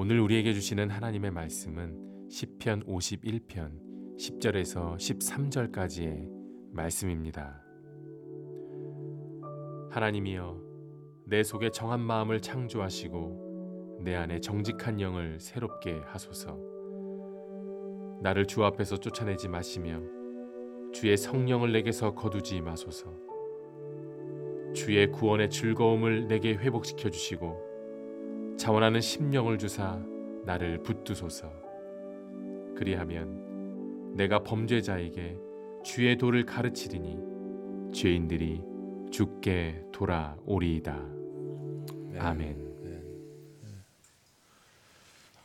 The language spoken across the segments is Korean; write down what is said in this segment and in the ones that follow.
오늘 우리에게 주시는 하나님의 말씀은 시편 51편 10절에서 13절까지의 말씀입니다. 하나님이여 내 속에 정한 마음을 창조하시고 내 안에 정직한 영을 새롭게 하소서. 나를 주 앞에서 쫓아내지 마시며 주의 성령을 내게서 거두지 마소서. 주의 구원의 즐거움을 내게 회복시켜 주시고 자원하는 심령을 주사 나를 붙드소서. 그리하면 내가 범죄자에게 주의 도를 가르치리니 죄인들이 죽게 돌아오리이다. 네. 아멘.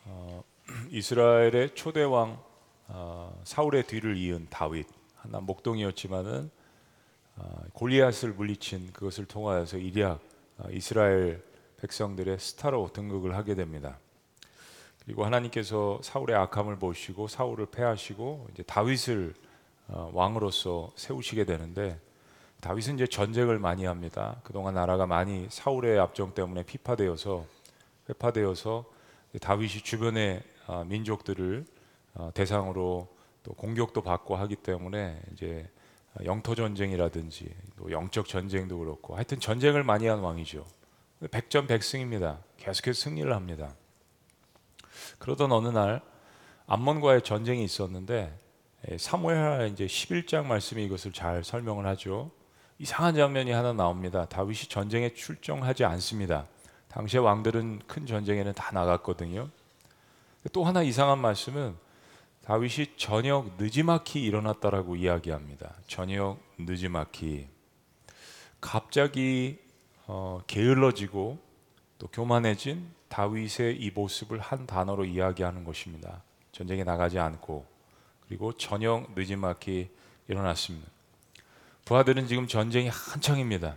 어, 이스라엘의 초대 왕 어, 사울의 뒤를 이은 다윗 하나 목동이었지만은 어, 골리앗을 물리친 그것을 통하여서 일약 어, 이스라엘 백성들의 스타로 등극을 하게 됩니다. 그리고 하나님께서 사울의 악함을 보시고 사울을 패하시고 이제 다윗을 어, 왕으로서 세우시게 되는데 다윗은 이제 전쟁을 많이 합니다. 그동안 나라가 많이 사울의 압정 때문에 피파되어서 회파되어서 다윗이 주변의 어, 민족들을 어, 대상으로 또 공격도 받고 하기 때문에 이제 영토 전쟁이라든지 또 영적 전쟁도 그렇고 하여튼 전쟁을 많이 한 왕이죠. 백전백승입니다. 계속해서 승리를 합니다. 그러던 어느 날 암몬과의 전쟁이 있었는데 예, 사무엘하 이제 11장 말씀이 이것을 잘 설명을 하죠. 이상한 장면이 하나 나옵니다. 다윗이 전쟁에 출정하지 않습니다. 당시의 왕들은 큰 전쟁에는 다 나갔거든요. 또 하나 이상한 말씀은 다윗이 저녁 늦지막히 일어났다라고 이야기합니다. 저녁 늦지막히 갑자기 어, 게을러지고 또 교만해진 다윗의 이 모습을 한 단어로 이야기하는 것입니다. 전쟁에 나가지 않고 그리고 저녁 늦지막히 일어났습니다. 부하들은 지금 전쟁이 한창입니다.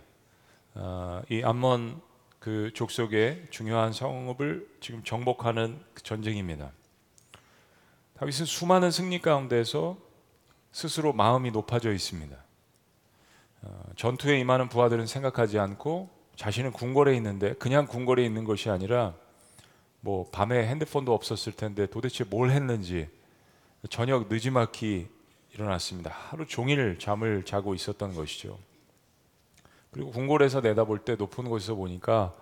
어, 이 암몬 그 족속의 중요한 성읍을 지금 정복하는 그 전쟁입니다. 다윗은 수많은 승리 가운데서 스스로 마음이 높아져 있습니다. 어, 전투에 임하는 부하들은 생각하지 않고 자신은 궁궐에 있는데 그냥 궁궐에 있는 것이 아니라 뭐 밤에 핸드폰도 없었을 텐데 도대체 뭘 했는지 저녁 늦지막히 일어났습니다. 하루 종일 잠을 자고 있었던 것이죠. 그리고 궁궐에서 내다볼 때 높은 곳에서 보니까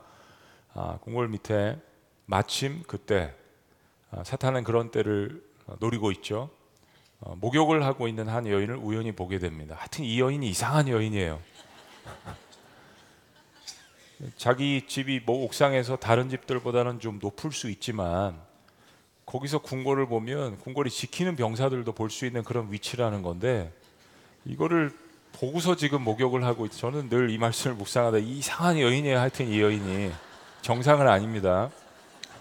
아, 궁궐 밑에 마침 그때 아, 사탄은 그런 때를 노리고 있죠. 어, 목욕을 하고 있는 한 여인을 우연히 보게 됩니다. 하여튼 이 여인이 이상한 여인이에요. 자기 집이 뭐 옥상에서 다른 집들보다는 좀 높을 수 있지만 거기서 궁궐을 보면 궁궐이 지키는 병사들도 볼 수 있는 그런 위치라는 건데 이거를 보고서 지금 목욕을 하고 있 저는 늘 이 말씀을 묵상하다 이상한 여인이에요. 하여튼 이 여인이 정상은 아닙니다.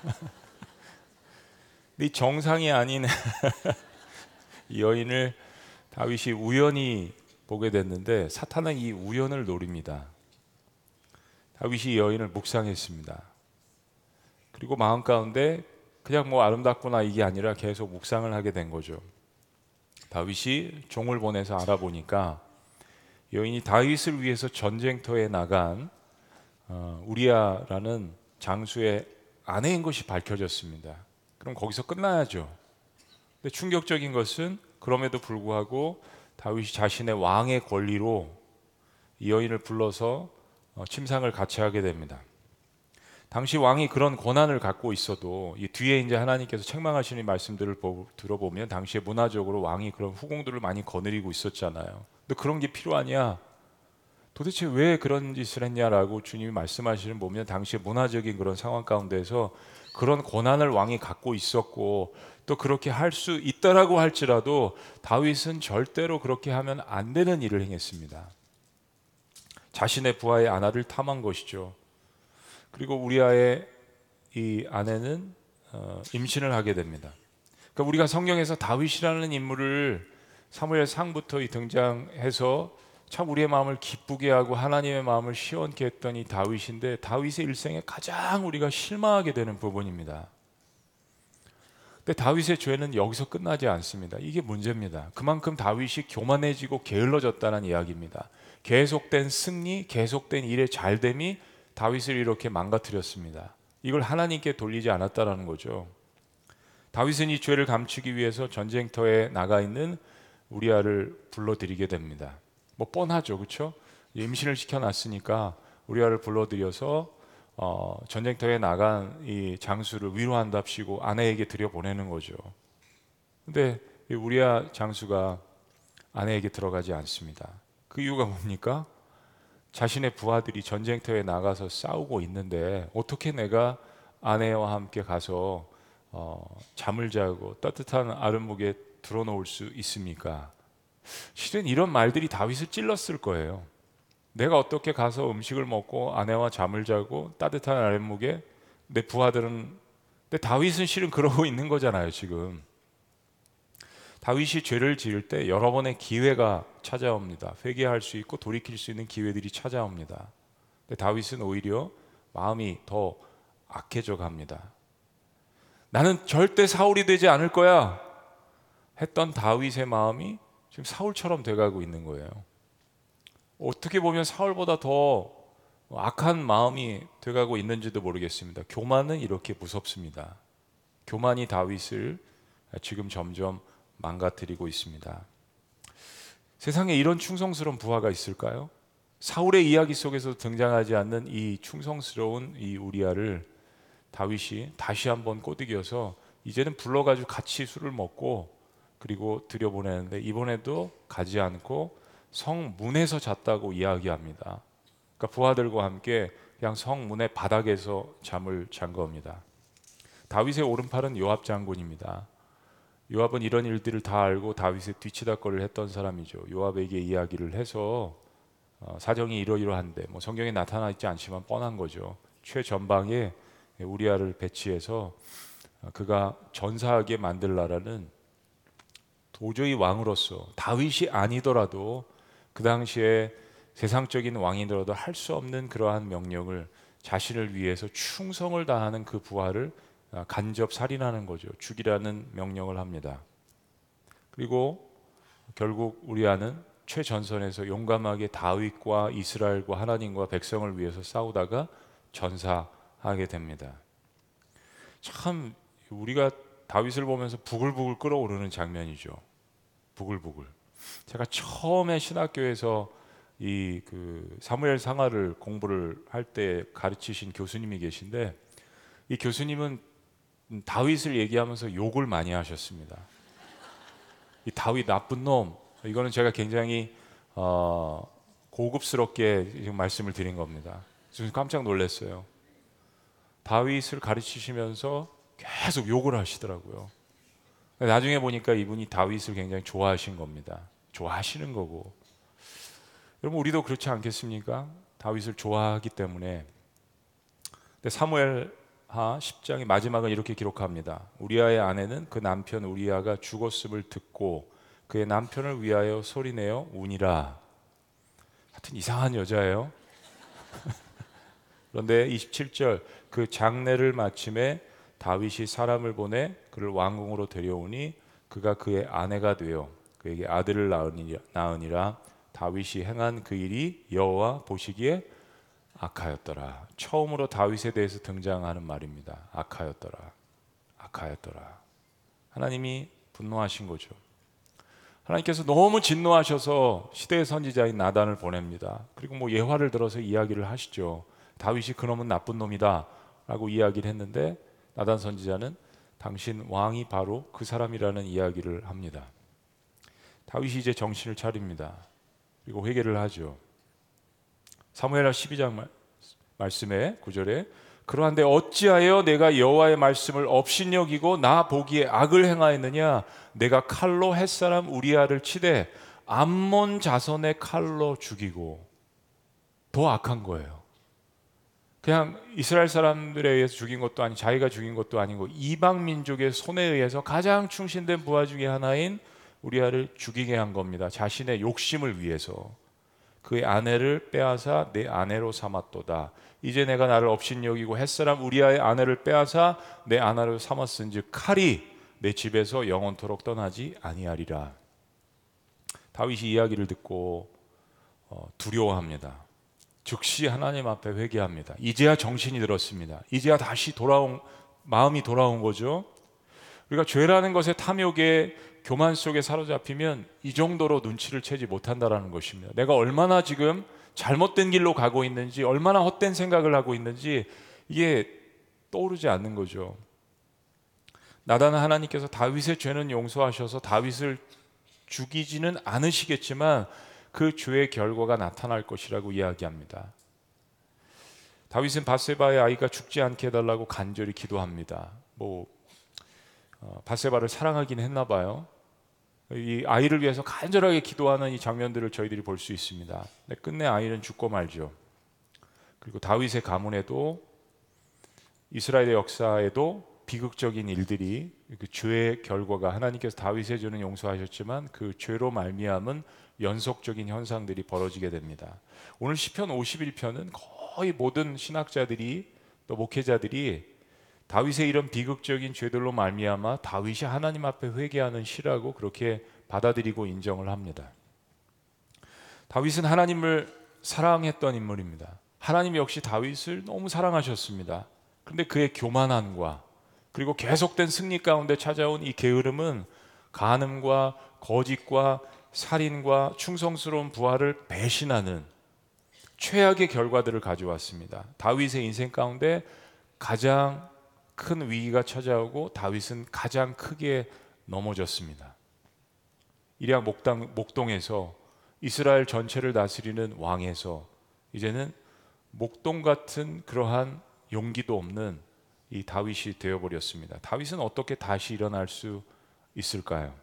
이 정상이 아닌 이 여인을 다윗이 우연히 보게 됐는데 사탄은 이 우연을 노립니다. 다윗이 이 여인을 묵상했습니다. 그리고 마음 가운데 그냥 뭐 아름답구나 이게 아니라 계속 묵상을 하게 된 거죠. 다윗이 종을 보내서 알아보니까 여인이 다윗을 위해서 전쟁터에 나간 어, 우리아라는 장수의 아내인 것이 밝혀졌습니다. 그럼 거기서 끝나야죠. 근데 충격적인 것은 그럼에도 불구하고 다윗이 자신의 왕의 권리로 이 여인을 불러서 어, 침상을 같이 하게 됩니다. 당시 왕이 그런 권한을 갖고 있어도 이 뒤에 이제 하나님께서 책망하시는 말씀들을 보, 들어보면 당시에 문화적으로 왕이 그런 후궁들을 많이 거느리고 있었잖아요. 근데 그런 게 필요하냐? 도대체 왜 그런 짓을 했냐라고 주님이 말씀하시는 보면 당시에 문화적인 그런 상황 가운데서 그런 권한을 왕이 갖고 있었고 또 그렇게 할 수 있다라고 할지라도 다윗은 절대로 그렇게 하면 안 되는 일을 행했습니다. 자신의 부하의 아나를 탐한 것이죠. 그리고 우리아의 이 아내는 어, 임신을 하게 됩니다. 그러니까 우리가 성경에서 다윗이라는 인물을 사무엘 상부터 등장해서 참 우리의 마음을 기쁘게 하고 하나님의 마음을 시원케 했던 이 다윗인데 다윗의 일생에 가장 우리가 실망하게 되는 부분입니다. 근데 다윗의 죄는 여기서 끝나지 않습니다. 이게 문제입니다. 그만큼 다윗이 교만해지고 게을러졌다는 이야기입니다. 계속된 승리, 계속된 일의 잘됨이 다윗을 이렇게 망가뜨렸습니다. 이걸 하나님께 돌리지 않았다라는 거죠. 다윗은 이 죄를 감추기 위해서 전쟁터에 나가 있는 우리아를 불러들이게 됩니다. 뭐 뻔하죠, 그렇죠? 임신을 시켜놨으니까 우리아를 불러들여서 어, 전쟁터에 나간 이 장수를 위로한답시고 아내에게 들여보내는 거죠. 근데 이 우리아 장수가 아내에게 들어가지 않습니다. 그 이유가 뭡니까? 자신의 부하들이 전쟁터에 나가서 싸우고 있는데 어떻게 내가 아내와 함께 가서 어, 잠을 자고 따뜻한 아랫목에 들어놓을 수 있습니까? 실은 이런 말들이 다윗을 찔렀을 거예요. 내가 어떻게 가서 음식을 먹고 아내와 잠을 자고 따뜻한 아랫목에 내 부하들은 근데 다윗은 실은 그러고 있는 거잖아요, 지금. 다윗이 죄를 지을 때 여러 번의 기회가 찾아옵니다. 회개할 수 있고 돌이킬 수 있는 기회들이 찾아옵니다. 근데 다윗은 오히려 마음이 더 악해져 갑니다. 나는 절대 사울이 되지 않을 거야. 했던 다윗의 마음이 지금 사울처럼 돼가고 있는 거예요. 어떻게 보면 사울보다 더 악한 마음이 돼가고 있는지도 모르겠습니다. 교만은 이렇게 무섭습니다. 교만이 다윗을 지금 점점 망가뜨리고 있습니다. 세상에 이런 충성스러운 부하가 있을까요? 사울의 이야기 속에서 등장하지 않는 이 충성스러운 이 우리아를 다윗이 다시 한번 꼬드겨서 이제는 불러가지고 같이 술을 먹고 그리고 들여보내는데 이번에도 가지 않고 성 문에서 잤다고 이야기합니다. 그러니까 부하들과 함께 그냥 성 문의 바닥에서 잠을 잔 겁니다. 다윗의 오른팔은 요압 장군입니다. 요압은 이런 일들을 다 알고 다윗의 뒤치다거리를 했던 사람이죠. 요압에게 이야기를 해서 어, 사정이 이러이러한데 뭐 성경에 나타나 있지 않지만 뻔한 거죠. 최전방에 우리아를 배치해서 어, 그가 전사하게 만들라라는 도저히 왕으로서 다윗이 아니더라도 그 당시에 세상적인 왕이더라도 할 수 없는 그러한 명령을 자신을 위해서 충성을 다하는 그 부하를 아, 간접 살인하는 거죠. 죽이라는 명령을 합니다. 그리고 결국 우리아는 최전선에서 용감하게 다윗과 이스라엘과 하나님과 백성을 위해서 싸우다가 전사하게 됩니다. 참 우리가 다윗을 보면서 부글부글 끓어오르는 장면이죠. 부글부글. 제가 처음에 신학교에서 이 그 사무엘 상하를 공부를 할 때 가르치신 교수님이 계신데 이 교수님은 다윗을 얘기하면서 욕을 많이 하셨습니다. 이 다윗 나쁜 놈 이거는 제가 굉장히 어, 고급스럽게 지금 말씀을 드린 겁니다. 좀 깜짝 놀랐어요. 다윗을 가르치시면서 계속 욕을 하시더라고요. 나중에 보니까 이분이 다윗을 굉장히 좋아하신 겁니다. 좋아하시는 거고. 여러분 우리도 그렇지 않겠습니까? 다윗을 좋아하기 때문에. 근데 사무엘 하 10장의 마지막은 이렇게 기록합니다. 우리아의 아내는 그 남편 우리아가 죽었음을 듣고 그의 남편을 위하여 소리내어 우니라. 하여튼 이상한 여자예요. 그런데 27절 그 장례를 마침에 다윗이 사람을 보내 그를 왕궁으로 데려오니 그가 그의 아내가 되어 그에게 아들을 낳으니라, 다윗이 행한 그 일이 여호와 보시기에 악하였더라. 처음으로 다윗에 대해서 등장하는 말입니다. 악하였더라. 악하였더라. 하나님이 분노하신 거죠. 하나님께서 너무 진노하셔서 시대의 선지자인 나단을 보냅니다. 그리고 뭐 예화를 들어서 이야기를 하시죠. 다윗이 그놈은 나쁜 놈이다라고 이야기를 했는데 나단 선지자는 당신 왕이 바로 그 사람이라는 이야기를 합니다. 다윗이 이제 정신을 차립니다. 그리고 회개를 하죠. 사무엘하 12장 말씀에 9절에 그러한데 어찌하여 내가 여호와의 말씀을 업신여기고 나 보기에 악을 행하였느냐 내가 칼로 햇사람 우리아를 치되 암몬 자손의 칼로 죽이고 더 악한 거예요. 그냥 이스라엘 사람들에 의해서 죽인 것도 아니 자기가 죽인 것도 아니고 이방 민족의 손에 의해서 가장 충신된 부하 중의 하나인 우리아를 죽이게 한 겁니다. 자신의 욕심을 위해서. 그의 아내를 빼앗아 내 아내로 삼았도다. 이제 내가 나를 업신 여기고 햇사람 우리아의 아내를 빼앗아 내 아내로 삼았은즉 칼이 내 집에서 영원토록 떠나지 아니하리라. 다윗이 이야기를 듣고 어, 두려워합니다. 즉시 하나님 앞에 회개합니다. 이제야 정신이 들었습니다. 이제야 다시 돌아온 마음이 돌아온 거죠. 우리가 죄라는 것의 탐욕에 교만 속에 사로잡히면 이 정도로 눈치를 채지 못한다라는 것입니다. 내가 얼마나 지금 잘못된 길로 가고 있는지, 얼마나 헛된 생각을 하고 있는지 이게 떠오르지 않는 거죠. 나다는 하나님께서 다윗의 죄는 용서하셔서 다윗을 죽이지는 않으시겠지만 그 죄의 결과가 나타날 것이라고 이야기합니다. 다윗은 바세바의 아이가 죽지 않게 해달라고 간절히 기도합니다. 뭐 어, 바세바를 사랑하긴 했나 봐요. 이 아이를 위해서 간절하게 기도하는 이 장면들을 저희들이 볼 수 있습니다. 근데 끝내 아이는 죽고 말죠. 그리고 다윗의 가문에도 이스라엘의 역사에도 비극적인 일들이 그 죄의 결과가 하나님께서 다윗의 죄는 용서하셨지만 그 죄로 말미암은 연속적인 현상들이 벌어지게 됩니다. 오늘 시편 51편은 거의 모든 신학자들이 또 목회자들이 다윗의 이런 비극적인 죄들로 말미암아 다윗이 하나님 앞에 회개하는 시라고 그렇게 받아들이고 인정을 합니다. 다윗은 하나님을 사랑했던 인물입니다. 하나님 역시 다윗을 너무 사랑하셨습니다. 그런데 그의 교만함과 그리고 계속된 승리 가운데 찾아온 이 게으름은 간음과 거짓과 살인과 충성스러운 부하를 배신하는 최악의 결과들을 가져왔습니다. 다윗의 인생 가운데 가장 큰 위기가 찾아오고 다윗은 가장 크게 넘어졌습니다. 이량 목당, 목동에서 이스라엘 전체를 다스리는 왕에서 이제는 목동 같은 그러한 용기도 없는 이 다윗이 되어버렸습니다. 다윗은 어떻게 다시 일어날 수 있을까요?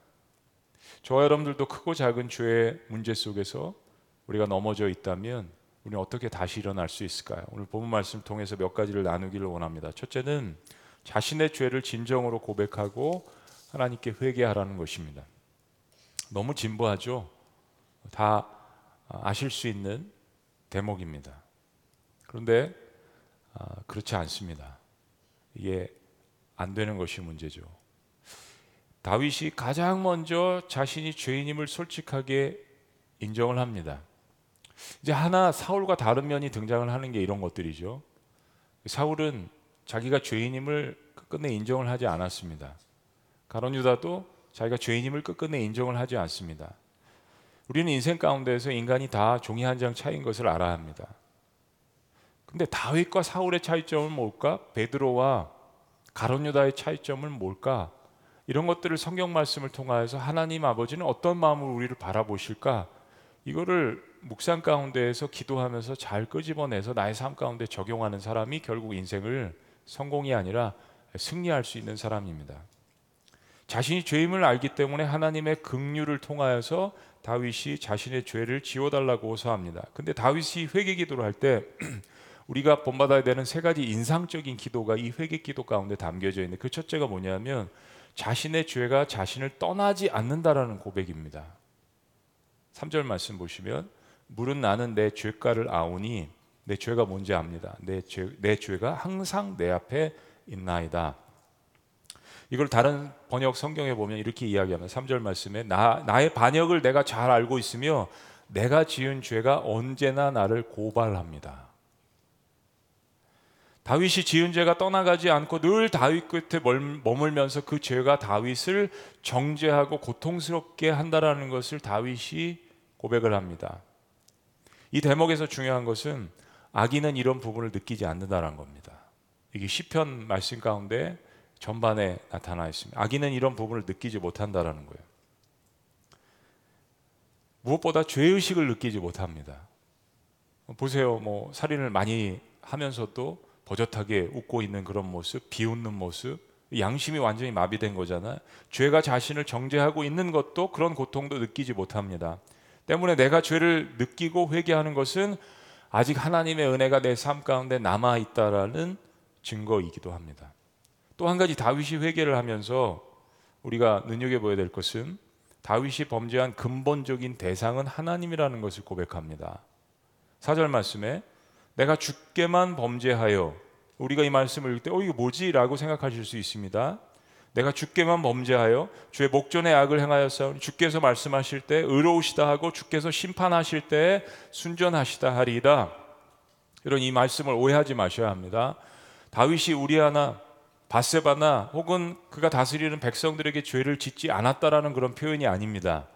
저와 여러분들도 크고 작은 죄의 문제 속에서 우리가 넘어져 있다면 우리는 어떻게 다시 일어날 수 있을까요? 오늘 본문 말씀 통해서 몇 가지를 나누기를 원합니다. 첫째는 자신의 죄를 진정으로 고백하고 하나님께 회개하라는 것입니다. 너무 진부하죠? 다 아실 수 있는 대목입니다. 그런데 아, 그렇지 않습니다. 이게 안 되는 것이 문제죠. 다윗이 가장 먼저 자신이 죄인임을 솔직하게 인정을 합니다. 이제 하나 사울과 다른 면이 등장을 하는 게 이런 것들이죠. 사울은 자기가 죄인임을 끝끝내 인정을 하지 않았습니다. 가론 유다도 자기가 죄인임을 끝끝내 인정을 하지 않습니다. 우리는 인생 가운데서 인간이 다 종이 한 장 차이인 것을 알아야 합니다. 근데 다윗과 사울의 차이점은 뭘까? 베드로와 가론 유다의 차이점은 뭘까? 이런 것들을 성경 말씀을 통하여서 하나님 아버지는 어떤 마음으로 우리를 바라보실까? 이거를 묵상 가운데에서 기도하면서 잘 끄집어내서 나의 삶 가운데 적용하는 사람이 결국 인생을 성공이 아니라 승리할 수 있는 사람입니다. 자신이 죄임을 알기 때문에 하나님의 긍휼을 통하여서 다윗이 자신의 죄를 지워달라고 호소합니다. 근데 다윗이 회개 기도를 할 때 우리가 본받아야 되는 세 가지 인상적인 기도가 이 회개 기도 가운데 담겨져 있는데 그 첫째가 뭐냐면 자신의 죄가 자신을 떠나지 않는다라는 고백입니다. 3절 말씀 보시면 물은 나는 내 죄가를 아오니 내 죄가 뭔지 압니다. 내, 죄, 내 죄가 항상 내 앞에 있나이다. 이걸 다른 번역 성경에 보면 이렇게 이야기합니다. 3절 말씀에 나, 나의 반역을 내가 잘 알고 있으며 내가 지은 죄가 언제나 나를 고발합니다. 다윗이 지은 죄가 떠나가지 않고 늘 다윗 끝에 머물면서 그 죄가 다윗을 정죄하고 고통스럽게 한다라는 것을 다윗이 고백을 합니다. 이 대목에서 중요한 것은 악인은 이런 부분을 느끼지 않는다는 겁니다. 이게 시편 말씀 가운데 전반에 나타나 있습니다. 악인은 이런 부분을 느끼지 못한다라는 거예요. 무엇보다 죄의식을 느끼지 못합니다. 보세요. 뭐 살인을 많이 하면서도 버젓하게 웃고 있는 그런 모습, 비웃는 모습, 양심이 완전히 마비된 거잖아요. 죄가 자신을 정죄하고 있는 것도 그런 고통도 느끼지 못합니다. 때문에 내가 죄를 느끼고 회개하는 것은 아직 하나님의 은혜가 내 삶 가운데 남아 있다라는 증거이기도 합니다. 또 한 가지 다윗이 회개를 하면서 우리가 눈여겨 보야 될 것은 다윗이 범죄한 근본적인 대상은 하나님이라는 것을 고백합니다. 사절 말씀에 내가 주께만 범죄하여 우리가 이 말씀을 읽을 때 어 이거 뭐지 라고 생각하실 수 있습니다. 내가 주께만 범죄하여 주의 목전에 악을 행하였사오니 주께서 말씀하실 때 의로우시다 하고 주께서 심판하실 때 순전하시다 하리이다. 이런 이 말씀을 오해하지 마셔야 합니다. 다윗이 우리아나 바세바나 혹은 그가 다스리는 백성들에게 죄를 짓지 않았다라는 그런 표현이 아닙니다.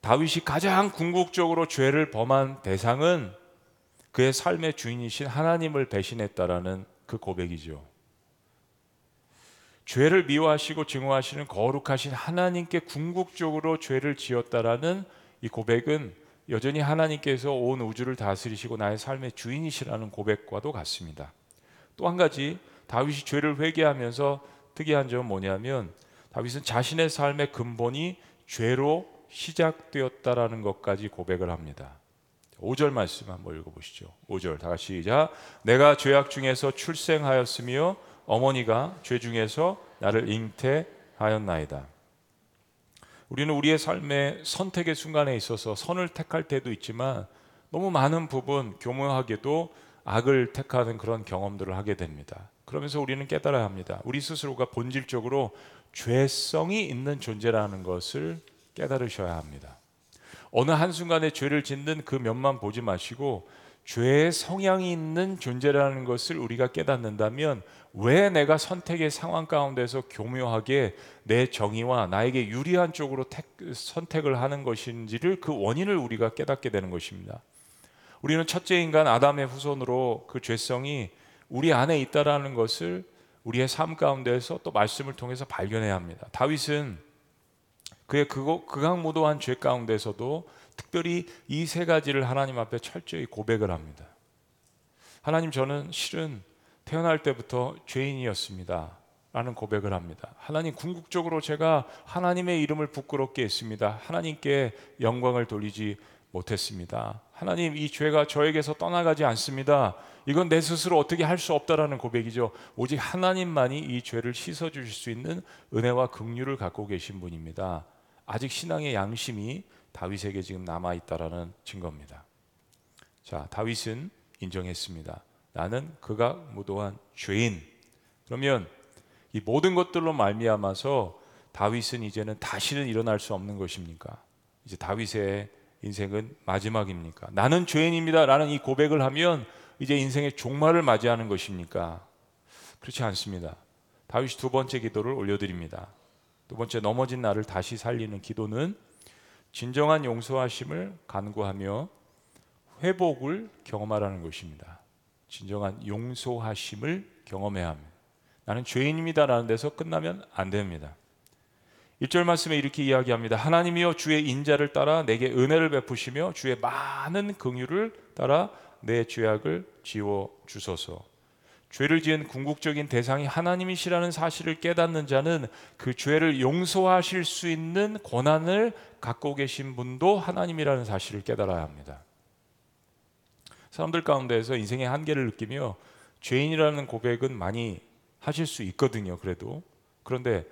다윗이 가장 궁극적으로 죄를 범한 대상은 그의 삶의 주인이신 하나님을 배신했다라는 그 고백이죠. 죄를 미워하시고 증오하시는 거룩하신 하나님께 궁극적으로 죄를 지었다라는 이 고백은 여전히 하나님께서 온 우주를 다스리시고 나의 삶의 주인이시라는 고백과도 같습니다. 또 한 가지 다윗이 죄를 회개하면서 특이한 점은 뭐냐면 다윗은 자신의 삶의 근본이 죄로 시작되었다라는 것까지 고백을 합니다. 5절 말씀 한번 읽어보시죠. 5절 다 같이 시작. 내가 죄악 중에서 출생하였으며 어머니가 죄 중에서 나를 잉태하였나이다. 우리는 우리의 삶의 선택의 순간에 있어서 선을 택할 때도 있지만 너무 많은 부분 교묘하게도 악을 택하는 그런 경험들을 하게 됩니다. 그러면서 우리는 깨달아야 합니다. 우리 스스로가 본질적으로 죄성이 있는 존재라는 것을 깨달으셔야 합니다. 어느 한순간에 죄를 짓는 그 면만 보지 마시고 죄의 성향이 있는 존재라는 것을 우리가 깨닫는다면 왜 내가 선택의 상황 가운데서 교묘하게 내 정의와 나에게 유리한 쪽으로 택, 선택을 하는 것인지를 그 원인을 우리가 깨닫게 되는 것입니다. 우리는 첫째 인간 아담의 후손으로 그 죄성이 우리 안에 있다라는 것을 우리의 삶 가운데서 또 말씀을 통해서 발견해야 합니다. 다윗은 그의 극악무도한 죄 가운데서도 특별히 이 세 가지를 하나님 앞에 철저히 고백을 합니다. 하나님 저는 실은 태어날 때부터 죄인이었습니다. 라는 고백을 합니다. 하나님 궁극적으로 제가 하나님의 이름을 부끄럽게 했습니다. 하나님께 영광을 돌리지 못했습니다. 하나님 이 죄가 저에게서 떠나가지 않습니다. 이건 내 스스로 어떻게 할 수 없다라는 고백이죠. 오직 하나님만이 이 죄를 씻어 주실 수 있는 은혜와 긍휼을 갖고 계신 분입니다. 아직 신앙의 양심이 다윗에게 지금 남아 있다라는 증거입니다. 자, 다윗은 인정했습니다. 나는 그가 무도한 죄인. 그러면 이 모든 것들로 말미암아서 다윗은 이제는 다시는 일어날 수 없는 것입니까? 이제 다윗의 인생은 마지막입니까? 나는 죄인입니다라는 이 고백을 하면 이제 인생의 종말을 맞이하는 것입니까? 그렇지 않습니다. 다윗이 두 번째 기도를 올려드립니다. 두 번째 넘어진 나를 다시 살리는 기도는 진정한 용서하심을 간구하며 회복을 경험하라는 것입니다. 진정한 용서하심을 경험해야 합니다. 나는 죄인입니다라는 데서 끝나면 안 됩니다. 1절 말씀에 이렇게 이야기합니다. 하나님이여 주의 인자를 따라 내게 은혜를 베푸시며 주의 많은 긍휼을 따라 내 죄악을 지워 주소서. 죄를 지은 궁극적인 대상이 하나님이시라는 사실을 깨닫는 자는 그 죄를 용서하실 수 있는 권한을 갖고 계신 분도 하나님이라는 사실을 깨달아야 합니다. 사람들 가운데서 인생의 한계를 느끼며 죄인이라는 고백은 많이 하실 수 있거든요. 그래도 그런데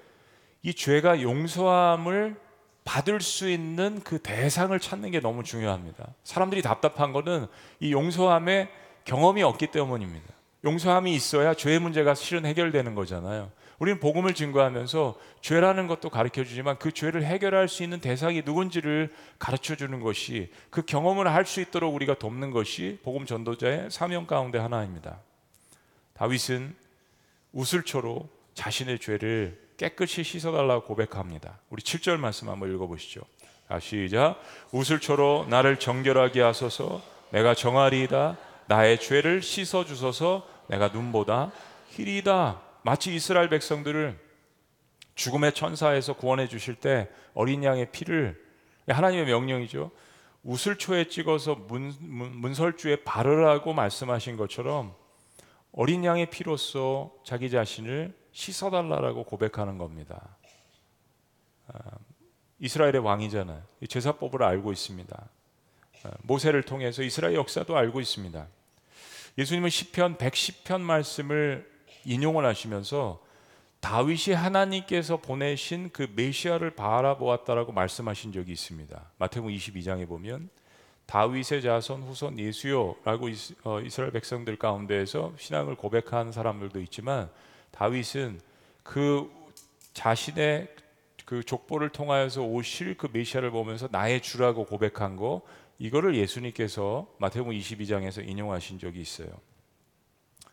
이 죄가 용서함을 받을 수 있는 그 대상을 찾는 게 너무 중요합니다. 사람들이 답답한 거는 이 용서함의 경험이 없기 때문입니다. 용서함이 있어야 죄의 문제가 실은 해결되는 거잖아요. 우리는 복음을 증거하면서 죄라는 것도 가르쳐 주지만 그 죄를 해결할 수 있는 대상이 누군지를 가르쳐 주는 것이 그 경험을 할 수 있도록 우리가 돕는 것이 복음 전도자의 사명 가운데 하나입니다. 다윗은 우슬초로 자신의 죄를 깨끗이 씻어달라고 고백합니다. 우리 7절 말씀 한번 읽어보시죠. 아, 시작. 우슬초로 나를 정결하게 하소서 내가 정하리이다. 나의 죄를 씻어 주소서 내가 눈보다 희리다. 마치 이스라엘 백성들을 죽음의 천사에서 구원해 주실 때 어린 양의 피를 하나님의 명령이죠. 우슬초에 찍어서 문, 문, 설주에 바르라고 말씀하신 것처럼 어린 양의 피로써 자기 자신을 씻어달라고 고백하는 겁니다. 아, 이스라엘의 왕이잖아요. 제사법을 알고 있습니다. 아, 모세를 통해서 이스라엘 역사도 알고 있습니다. 예수님은 시편 110편 말씀을 인용을 하시면서 다윗이 하나님께서 보내신 그 메시아를 바라보았다라고 말씀하신 적이 있습니다. 마태복음 22장에 보면 다윗의 자손 후손 예수요라고 어, 이스라엘 백성들 가운데에서 신앙을 고백한 사람들도 있지만 다윗은 그 자신의 그 족보를 통하여서 오실 그 메시아를 보면서 나의 주라고 고백한 거 이거를 예수님께서 마태복음 22장에서 인용하신 적이 있어요.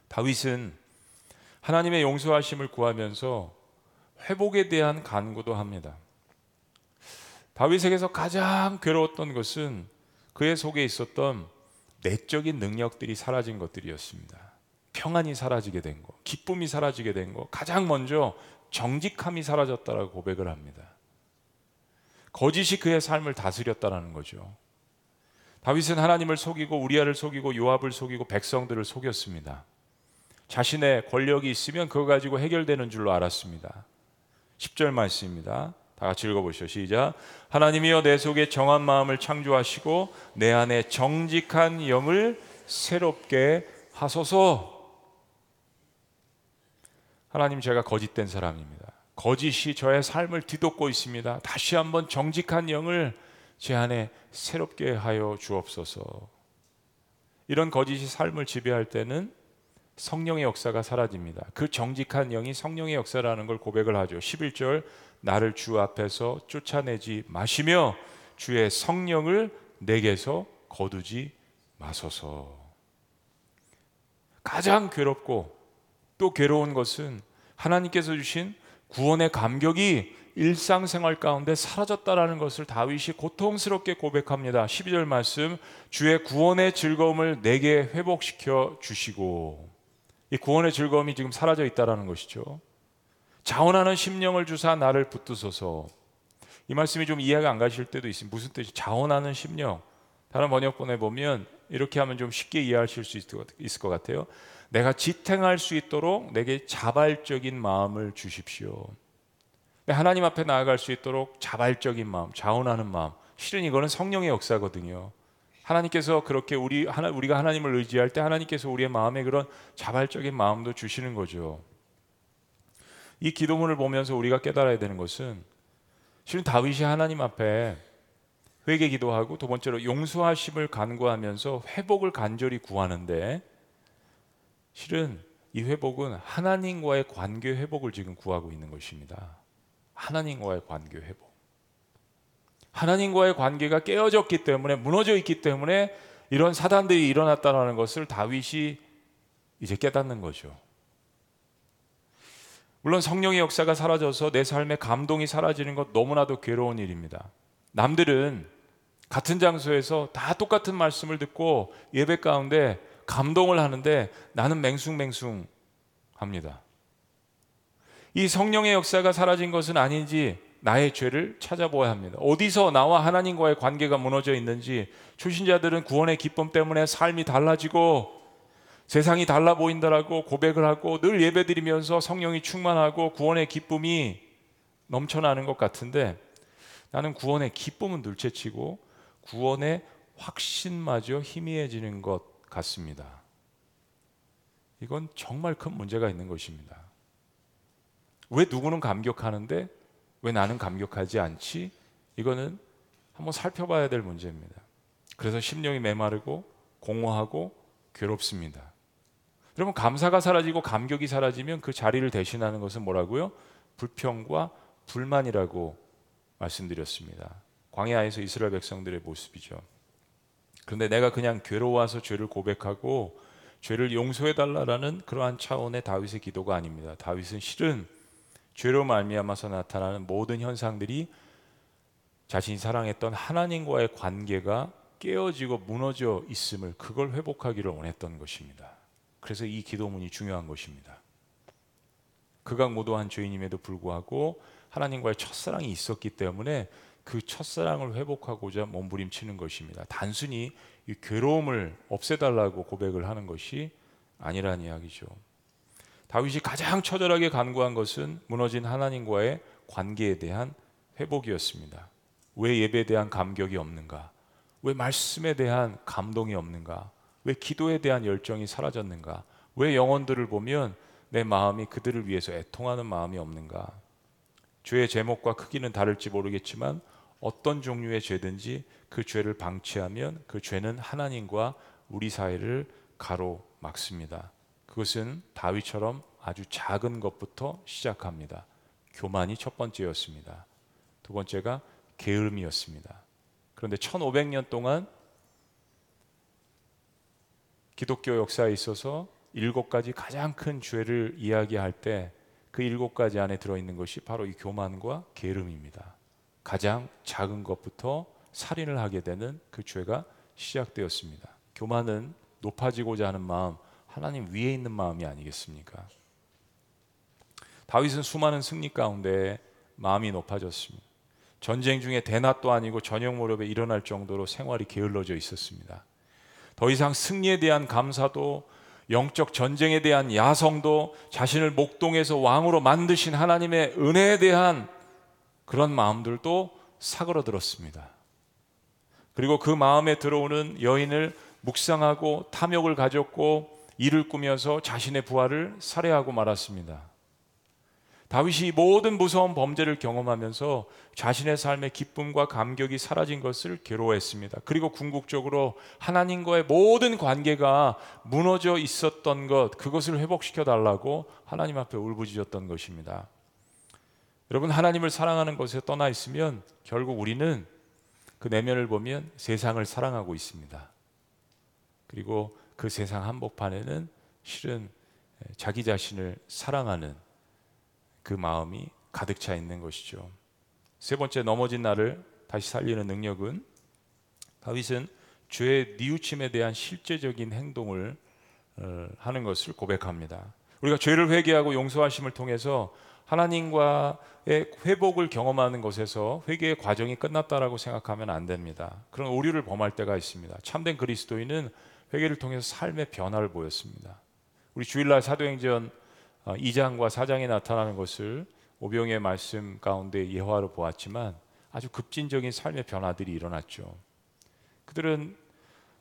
다윗은 하나님의 용서하심을 구하면서 회복에 대한 간구도 합니다. 다윗에게서 가장 괴로웠던 것은 그의 속에 있었던 내적인 능력들이 사라진 것들이었습니다. 평안이 사라지게 된 것, 기쁨이 사라지게 된 것, 가장 먼저 정직함이 사라졌다라고 고백을 합니다. 거짓이 그의 삶을 다스렸다라는 거죠. 다윗은 하나님을 속이고 우리아를 속이고 요압을 속이고 백성들을 속였습니다. 자신의 권력이 있으면 그거 가지고 해결되는 줄로 알았습니다. 10절 말씀입니다. 다 같이 읽어보시죠. 시작. 하나님이여 내 속에 정한 마음을 창조하시고 내 안에 정직한 영을 새롭게 하소서. 하나님 제가 거짓된 사람입니다. 거짓이 저의 삶을 뒤덮고 있습니다. 다시 한번 정직한 영을 제 안에 새롭게 하여 주옵소서. 이런 거짓이 삶을 지배할 때는 성령의 역사가 사라집니다. 그 정직한 영이 성령의 역사라는 걸 고백을 하죠. 11절 나를 주 앞에서 쫓아내지 마시며 주의 성령을 내게서 거두지 마소서. 가장 괴롭고 또 괴로운 것은 하나님께서 주신 구원의 감격이 일상생활 가운데 사라졌다라는 것을 다윗이 고통스럽게 고백합니다. 12절 말씀 주의 구원의 즐거움을 내게 회복시켜 주시고 이 구원의 즐거움이 지금 사라져 있다라는 것이죠. 자원하는 심령을 주사 나를 붙드소서. 이 말씀이 좀 이해가 안 가실 때도 있습니다. 무슨 뜻이 자원하는 심령? 다른 번역본에 보면 이렇게 하면 좀 쉽게 이해하실 수 있을 것 같아요. 내가 지탱할 수 있도록 내게 자발적인 마음을 주십시오. 하나님 앞에 나아갈 수 있도록 자발적인 마음, 자원하는 마음. 실은 이거는 성령의 역사거든요. 하나님께서 그렇게 우리 하나 우리가 하나님을 의지할 때 하나님께서 우리의 마음에 그런 자발적인 마음도 주시는 거죠. 이 기도문을 보면서 우리가 깨달아야 되는 것은 실은 다윗이 하나님 앞에 회개 기도하고 두 번째로 용서하심을 간구하면서 회복을 간절히 구하는데 실은 이 회복은 하나님과의 관계 회복을 지금 구하고 있는 것입니다. 하나님과의 관계 회복. 하나님과의 관계가 깨어졌기 때문에 무너져 있기 때문에 이런 사단들이 일어났다는 것을 다윗이 이제 깨닫는 거죠. 물론 성령의 역사가 사라져서 내 삶의 감동이 사라지는 것 너무나도 괴로운 일입니다. 남들은 같은 장소에서 다 똑같은 말씀을 듣고 예배 가운데 감동을 하는데 나는 맹숭맹숭 합니다. 이 성령의 역사가 사라진 것은 아닌지 나의 죄를 찾아보아야 합니다. 어디서 나와 하나님과의 관계가 무너져 있는지 초신자들은 구원의 기쁨 때문에 삶이 달라지고 세상이 달라 보인다라고 고백을 하고 늘 예배드리면서 성령이 충만하고 구원의 기쁨이 넘쳐나는 것 같은데 나는 구원의 기쁨은 둘째치고 구원의 확신마저 희미해지는 것 같습니다. 이건 정말 큰 문제가 있는 것입니다. 왜 누구는 감격하는데 왜 나는 감격하지 않지? 이거는 한번 살펴봐야 될 문제입니다. 그래서 심령이 메마르고 공허하고 괴롭습니다. 여러분 감사가 사라지고 감격이 사라지면 그 자리를 대신하는 것은 뭐라고요? 불평과 불만이라고 말씀드렸습니다. 광야에서 이스라엘 백성들의 모습이죠. 그런데 내가 그냥 괴로워서 죄를 고백하고 죄를 용서해 달라라는 그러한 차원의 다윗의 기도가 아닙니다. 다윗은 실은 죄로 말미암아서 나타나는 모든 현상들이 자신이 사랑했던 하나님과의 관계가 깨어지고 무너져 있음을 그걸 회복하기를 원했던 것입니다. 그래서 이 기도문이 중요한 것입니다. 극악무도한 죄인임에도 불구하고 하나님과의 첫사랑이 있었기 때문에 그 첫사랑을 회복하고자 몸부림치는 것입니다. 단순히 이 괴로움을 없애달라고 고백을 하는 것이 아니란 이야기죠. 다윗이 가장 처절하게 간구한 것은 무너진 하나님과의 관계에 대한 회복이었습니다. 왜 예배에 대한 감격이 없는가? 왜 말씀에 대한 감동이 없는가? 왜 기도에 대한 열정이 사라졌는가? 왜 영혼들을 보면 내 마음이 그들을 위해서 애통하는 마음이 없는가? 죄의 제목과 크기는 다를지 모르겠지만 어떤 종류의 죄든지 그 죄를 방치하면 그 죄는 하나님과 우리 사이를 가로막습니다. 그것은 다윗처럼 아주 작은 것부터 시작합니다. 교만이 첫 번째였습니다. 두 번째가 게으름이었습니다. 그런데 1500년 동안 기독교 역사에 있어서 일곱 가지 가장 큰 죄를 이야기할 때 그 일곱 가지 안에 들어 있는 것이 바로 이 교만과 게으름입니다. 가장 작은 것부터 살인을 하게 되는 그 죄가 시작되었습니다. 교만은 높아지고자 하는 마음, 하나님 위에 있는 마음이 아니겠습니까? 다윗은 수많은 승리 가운데 마음이 높아졌습니다. 전쟁 중에 대낮도 아니고 저녁 무렵에 일어날 정도로 생활이 게을러져 있었습니다. 더 이상 승리에 대한 감사도 영적 전쟁에 대한 야성도 자신을 목동에서 왕으로 만드신 하나님의 은혜에 대한 그런 마음들도 사그러들었습니다. 그리고 그 마음에 들어오는 여인을 묵상하고 탐욕을 가졌고 이를 꾸며서 자신의 부하를 살해하고 말았습니다. 다윗이 모든 무서운 범죄를 경험하면서 자신의 삶의 기쁨과 감격이 사라진 것을 괴로워했습니다. 그리고 궁극적으로 하나님과의 모든 관계가 무너져 있었던 것, 그것을 회복시켜 달라고 하나님 앞에 울부짖었던 것입니다. 여러분, 하나님을 사랑하는 것에 떠나 있으면 결국 우리는 그 내면을 보면 세상을 사랑하고 있습니다. 그리고 그 세상 한복판에는 실은 자기 자신을 사랑하는 그 마음이 가득 차 있는 것이죠. 세 번째 넘어진 나를 다시 살리는 능력은 다윗은 죄의 뉘우침에 대한 실제적인 행동을 어, 하는 것을 고백합니다. 우리가 죄를 회개하고 용서하심을 통해서 하나님과의 회복을 경험하는 것에서 회개의 과정이 끝났다라고 생각하면 안 됩니다. 그런 오류를 범할 때가 있습니다. 참된 그리스도인은 회개를 통해서 삶의 변화를 보였습니다. 우리 주일날 사도행전 2장과 어, 4장에 나타나는 것을 오병의 말씀 가운데 예화로 보았지만 아주 급진적인 삶의 변화들이 일어났죠. 그들은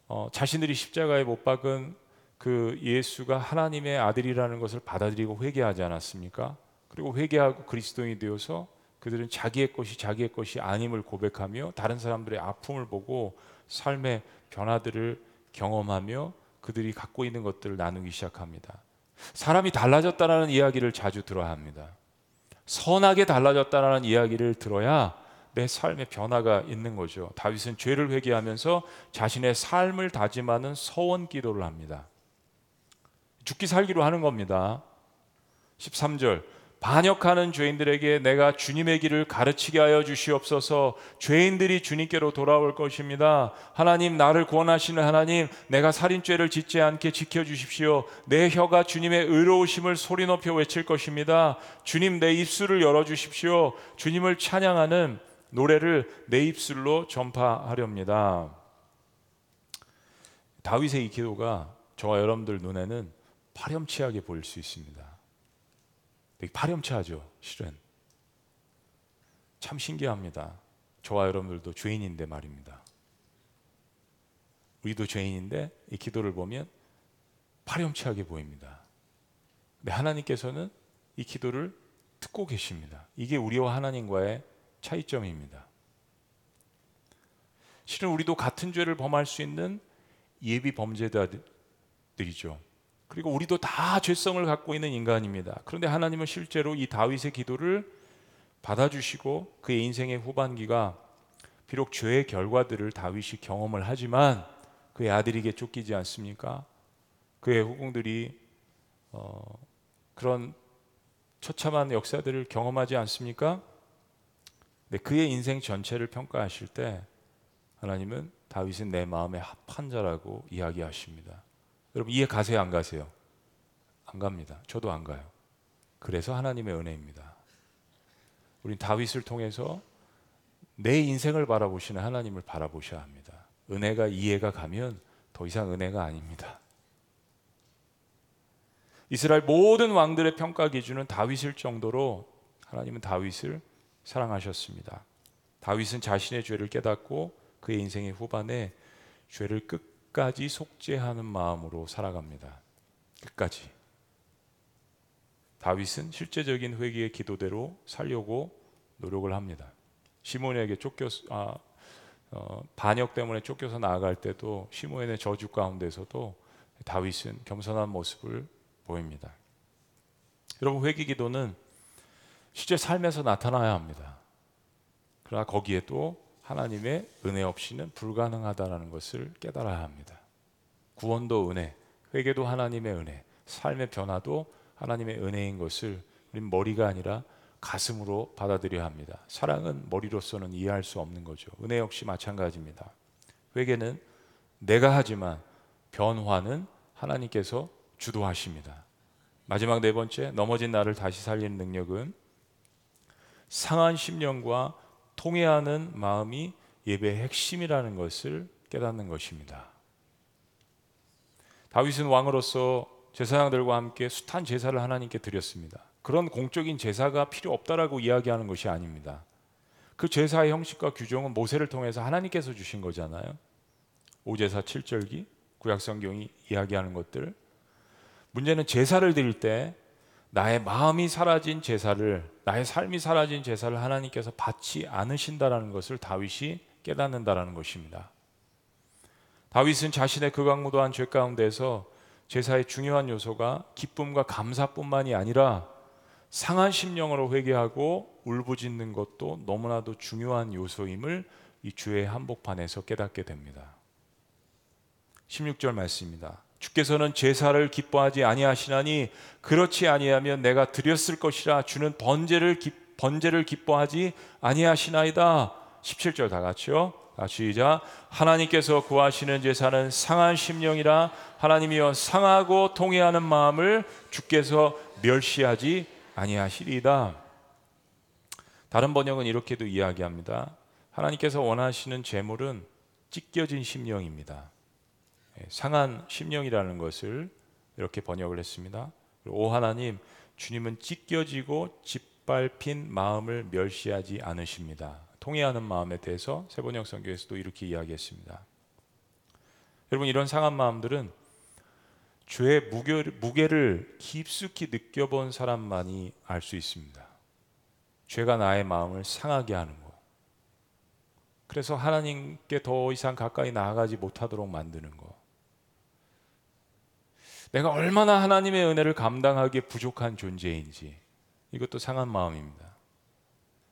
어, 자신들이 십자가에 못 박은 그 예수가 하나님의 아들이라는 것을 받아들이고 회개하지 않았습니까? 그리고 회개하고 그리스도인이 되어서 그들은 자기의 것이 자기의 것이 아님을 고백하며 다른 사람들의 아픔을 보고 삶의 변화들을 경험하며 그들이 갖고 있는 것들을 나누기 시작합니다. 사람이 달라졌다라는 이야기를 자주 들어야 합니다. 선하게 달라졌다라는 이야기를 들어야 내 삶의 변화가 있는 거죠. 다윗은 죄를 회개하면서 자신의 삶을 다짐하는 서원 기도를 합니다. 죽기 살기로 하는 겁니다. 13절 반역하는 죄인들에게 내가 주님의 길을 가르치게 하여 주시옵소서. 죄인들이 주님께로 돌아올 것입니다. 하나님 나를 구원하시는 하나님, 내가 살인죄를 짓지 않게 지켜 주십시오. 내 혀가 주님의 의로우심을 소리 높여 외칠 것입니다. 주님 내 입술을 열어 주십시오. 주님을 찬양하는 노래를 내 입술로 전파하렵니다. 다윗의 이 기도가 저와 여러분들 눈에는 파렴치하게 보일 수 있습니다. 되게 파렴치하죠, 실은. 참 신기합니다. 저와 여러분들도 죄인인데 말입니다. 우리도 죄인인데 이 기도를 보면 파렴치하게 보입니다. 근데 하나님께서는 이 기도를 듣고 계십니다. 이게 우리와 하나님과의 차이점입니다. 실은 우리도 같은 죄를 범할 수 있는 예비 범죄자들이죠. 그리고 우리도 다 죄성을 갖고 있는 인간입니다. 그런데 하나님은 실제로 이 다윗의 기도를 받아주시고 그의 인생의 후반기가 비록 죄의 결과들을 다윗이 경험을 하지만 그의 아들에게 쫓기지 않습니까? 그의 후궁들이 어, 그런 처참한 역사들을 경험하지 않습니까? 네, 그의 인생 전체를 평가하실 때 하나님은 다윗은 내 마음에 합한 자라고 이야기하십니다. 여러분 이해 가세요 안 가세요? 안 갑니다. 저도 안 가요. 그래서 하나님의 은혜입니다. 우리 다윗을 통해서 내 인생을 바라보시는 하나님을 바라보셔야 합니다. 은혜가 이해가 가면 더 이상 은혜가 아닙니다. 이스라엘 모든 왕들의 평가 기준은 다윗일 정도로 하나님은 다윗을 사랑하셨습니다. 다윗은 자신의 죄를 깨닫고 그의 인생의 후반에 죄를 끝 끝까지 속죄하는 마음으로 살아갑니다. 끝까지. 다윗은 실제적인 회개의 기도대로 살려고 노력을 합니다. 시몬에게 쫓겨 아, 어, 반역 때문에 쫓겨서 나아갈 때도 시몬의 저주 가운데서도 다윗은 겸손한 모습을 보입니다. 여러분 회개 기도는 실제 삶에서 나타나야 합니다. 그러나 거기에 또 하나님의 은혜 없이는 불가능하다라는 것을 깨달아야 합니다. 구원도 은혜, 회개도 하나님의 은혜, 삶의 변화도 하나님의 은혜인 것을 우리 머리가 아니라 가슴으로 받아들여야 합니다. 사랑은 머리로서는 이해할 수 없는 거죠. 은혜 역시 마찬가지입니다. 회개는 내가 하지만 변화는 하나님께서 주도하십니다. 마지막 네 번째, 넘어진 나를 다시 살리는 능력은 상한 심령과 통해하는 마음이 예배의 핵심이라는 것을 깨닫는 것입니다. 다윗은 왕으로서 제사장들과 함께 숱한 제사를 하나님께 드렸습니다. 그런 공적인 제사가 필요 없다라고 이야기하는 것이 아닙니다. 그 제사의 형식과 규정은 모세를 통해서 하나님께서 주신 거잖아요. 오제사 7절기 구약 성경이 이야기하는 것들. 문제는 제사를 드릴 때 나의 마음이 사라진 제사를 나의 삶이 사라진 제사를 하나님께서 받지 않으신다라는 것을 다윗이 깨닫는다라는 것입니다. 다윗은 자신의 극악무도한 죄 가운데서 제사의 중요한 요소가 기쁨과 감사뿐만이 아니라 상한 심령으로 회개하고 울부짖는 것도 너무나도 중요한 요소임을 이 주의 한복판에서 깨닫게 됩니다. 16절 말씀입니다. 주께서는 제사를 기뻐하지 아니하시나니 그렇지 아니하면 내가 드렸을 것이라 주는 번제를 기, 번제를 기뻐하지 아니하시나이다. 17절 다 같이요. 시작. 하나님께서 구하시는 제사는 상한 심령이라 하나님이여 상하고 통해하는 마음을 주께서 멸시하지 아니하시리이다. 다른 번역은 이렇게도 이야기합니다. 하나님께서 원하시는 제물은 찢겨진 심령입니다. 예, 상한 심령이라는 것을 이렇게 번역을 했습니다. 오 하나님, 주님은 찢겨지고 짓밟힌 마음을 멸시하지 않으십니다. 통해하는 마음에 대해서 세번역 성경에서도 이렇게 이야기했습니다. 여러분 이런 상한 마음들은 죄의 무게 를 깊숙이 느껴본 사람만이 알 수 있습니다. 죄가 나의 마음을 상하게 하는 것. 그래서 하나님께 더 이상 가까이 나아가지 못하도록 만드는 것. 내가 얼마나 하나님의 은혜를 감당하기에 부족한 존재인지 이것도 상한 마음입니다.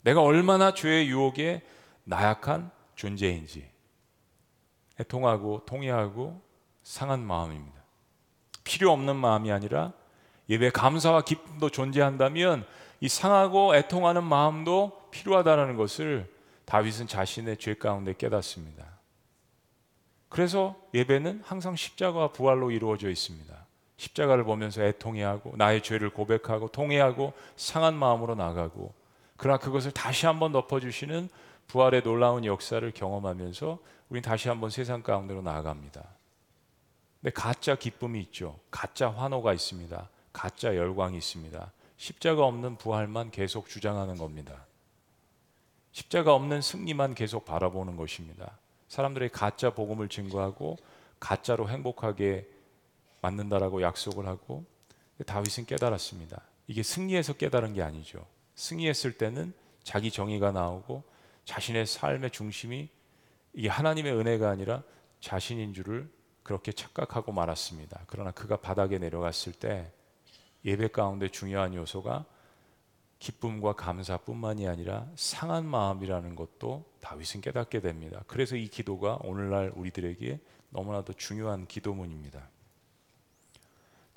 내가 얼마나 죄의 유혹에 나약한 존재인지 애통하고 통해하고 상한 마음입니다. 필요 없는 마음이 아니라 예배 감사와 기쁨도 존재한다면 이 상하고 애통하는 마음도 필요하다는 것을 다윗은 자신의 죄 가운데 깨닫습니다. 그래서 예배는 항상 십자가와 부활로 이루어져 있습니다. 십자가를 보면서 애통해하고 나의 죄를 고백하고 통해하고 상한 마음으로 나가고 그러나 그것을 다시 한번 덮어주시는 부활의 놀라운 역사를 경험하면서 우린 다시 한번 세상 가운데로 나아갑니다. 근데 가짜 기쁨이 있죠. 가짜 환호가 있습니다. 가짜 열광이 있습니다. 십자가 없는 부활만 계속 주장하는 겁니다. 십자가 없는 승리만 계속 바라보는 것입니다. 사람들의 가짜 복음을 증거하고 가짜로 행복하게 만든다라고 약속을 하고 다윗은 깨달았습니다. 이게 승리에서 깨달은 게 아니죠. 승리했을 때는 자기 정의가 나오고 자신의 삶의 중심이 이게 하나님의 은혜가 아니라 자신인 줄을 그렇게 착각하고 말았습니다. 그러나 그가 바닥에 내려갔을 때 예배 가운데 중요한 요소가 기쁨과 감사뿐만이 아니라 상한 마음이라는 것도 다윗은 깨닫게 됩니다. 그래서 이 기도가 오늘날 우리들에게 너무나도 중요한 기도문입니다.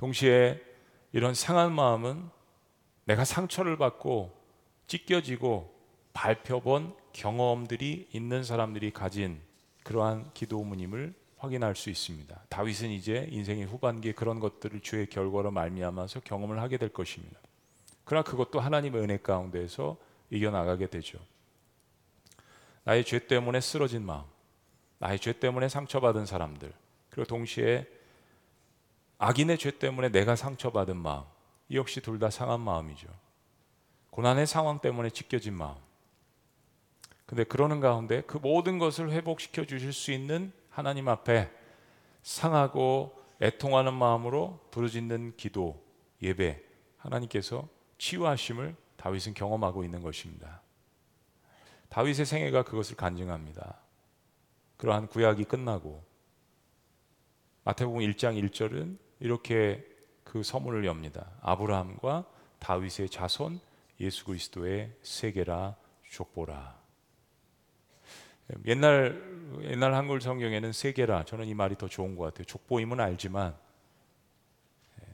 동시에 이런 상한 마음은 내가 상처를 받고 찢겨지고 밟혀본 경험들이 있는 사람들이 가진 그러한 기도문임을 확인할 수 있습니다. 다윗은 이제 인생의 후반기에 그런 것들을 주의 결과로 말미암아서 경험을 하게 될 것입니다. 그러나 그것도 하나님의 은혜 가운데서 이겨나가게 되죠. 나의 죄 때문에 쓰러진 마음, 나의 죄 때문에 상처받은 사람들, 그리고 동시에 악인의 죄 때문에 내가 상처받은 마음, 이 역시 둘 다 상한 마음이죠. 고난의 상황 때문에 찢겨진 마음. 근데 그러는 가운데 그 모든 것을 회복시켜 주실 수 있는 하나님 앞에 상하고 애통하는 마음으로 부르짖는 기도, 예배, 하나님께서 치유하심을 다윗은 경험하고 있는 것입니다. 다윗의 생애가 그것을 간증합니다. 그러한 구약이 끝나고 마태복음 1장 1절은 이렇게 그 서문을 엽니다. 아브라함과 다윗의 자손 예수 그리스도의 세계라 족보라. 옛날 옛날 한글 성경에는 세계라 저는 이 말이 더 좋은 것 같아요. 족보임은 알지만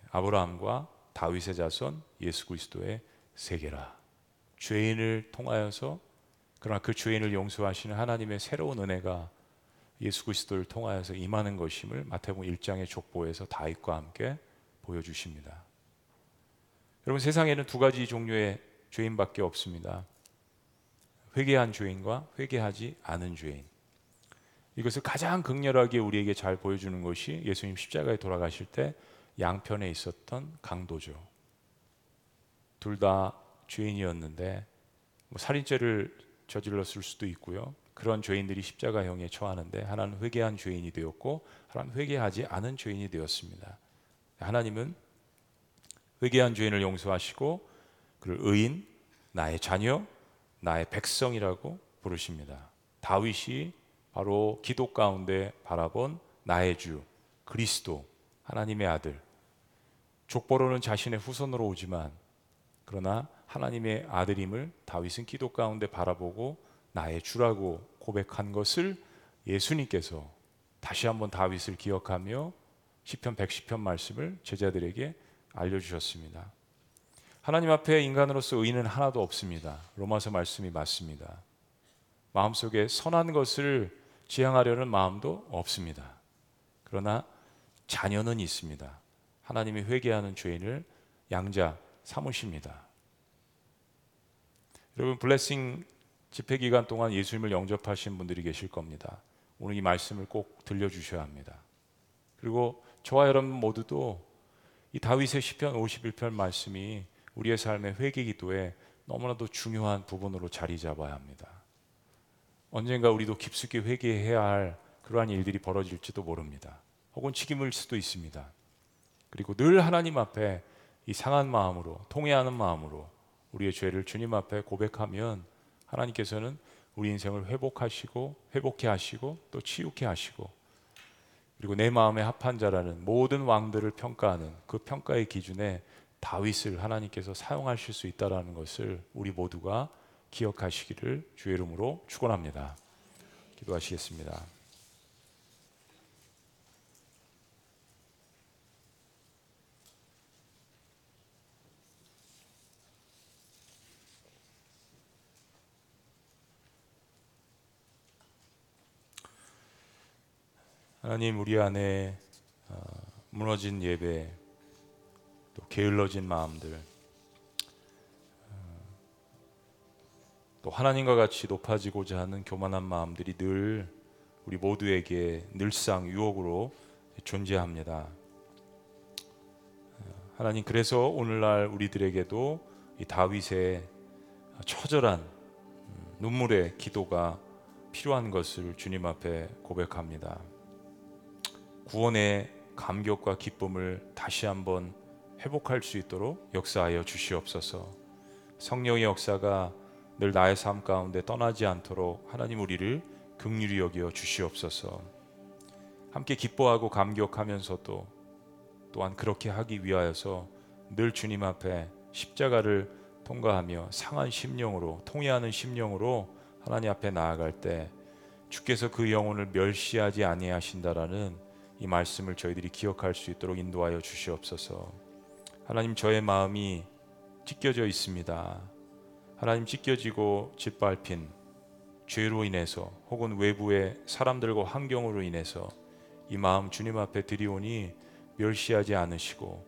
아브라함과 다윗의 자손 예수 그리스도의 세계라. 죄인을 통하여서 그러나 그 죄인을 용서하시는 하나님의 새로운 은혜가 예수 그리스도를 통하여서 임하는 것임을 마태복음 1장의 족보에서 다윗과 함께 보여주십니다. 여러분 세상에는 두 가지 종류의 죄인밖에 없습니다. 회개한 죄인과 회개하지 않은 죄인. 이것을 가장 극렬하게 우리에게 잘 보여주는 것이 예수님 십자가에 돌아가실 때 양편에 있었던 강도죠. 둘 다 죄인이었는데 뭐 살인죄를 저질렀을 수도 있고요. 그런 죄인들이 십자가형에 처하는데 하나는 회개한 죄인이 되었고 하나는 회개하지 않은 죄인이 되었습니다. 하나님은 회개한 죄인을 용서하시고 그를 의인, 나의 자녀, 나의 백성이라고 부르십니다. 다윗이 바로 기도 가운데 바라본 나의 주 그리스도 하나님의 아들 족보로는 자신의 후손으로 오지만 그러나 하나님의 아들임을 다윗은 기도 가운데 바라보고 나의 주라고 고백한 것을 예수님께서 다시 한번 다윗을 기억하며 시편 110편 말씀을 제자들에게 알려 주셨습니다. 하나님 앞에 인간으로서 의인은 하나도 없습니다. 로마서 말씀이 맞습니다. 마음속에 선한 것을 지향하려는 마음도 없습니다. 그러나 자녀는 있습니다. 하나님이 회개하는 죄인을 양자 삼으십니다. 여러분 블레싱 집회 기간 동안 예수님을 영접하신 분들이 계실 겁니다. 오늘 이 말씀을 꼭 들려 주셔야 합니다. 그리고 저와 여러분 모두도 이 다윗의 시편 51편 말씀이 우리의 삶의 회개 기도에 너무나도 중요한 부분으로 자리 잡아야 합니다. 언젠가 우리도 깊숙이 회개해야 할 그러한 일들이 벌어질지도 모릅니다. 혹은 책임을 수도 있습니다. 그리고 늘 하나님 앞에 이 상한 마음으로 통회하는 마음으로 우리의 죄를 주님 앞에 고백하면 하나님께서는 우리 인생을 회복하시고 회복해 하시고 또 치유케 하시고 그리고 내 마음에 합한 자라는 모든 왕들을 평가하는 그 평가의 기준에 다윗을 하나님께서 사용하실 수 있다라는 것을 우리 모두가 기억하시기를 주의 이름으로 축원합니다. 기도하시겠습니다. 하나님 우리 안에 어, 무너진 예배 또 게을러진 마음들 어, 또 하나님과 같이 높아지고자 하는 교만한 마음들이 늘 우리 모두에게 늘상 유혹으로 존재합니다. 어, 하나님 그래서 오늘날 우리들에게도 이 다윗의 처절한 음, 눈물의 기도가 필요한 것을 주님 앞에 고백합니다. 구원의 감격과 기쁨을 다시 한번 회복할 수 있도록 역사하여 주시옵소서. 성령의 역사가 늘 나의 삶 가운데 떠나지 않도록 하나님 우리를 긍휼히 여겨 주시옵소서. 함께 기뻐하고 감격하면서도 또한 그렇게 하기 위하여서 늘 주님 앞에 십자가를 통과하며 상한 심령으로 통회하는 심령으로 하나님 앞에 나아갈 때 주께서 그 영혼을 멸시하지 아니하신다라는 이 말씀을 저희들이 기억할 수 있도록 인도하여 주시옵소서. 하나님 저의 마음이 찢겨져 있습니다. 하나님 찢겨지고 짓밟힌 죄로 인해서 혹은 외부의 사람들과 환경으로 인해서 이 마음 주님 앞에 드리오니 멸시하지 않으시고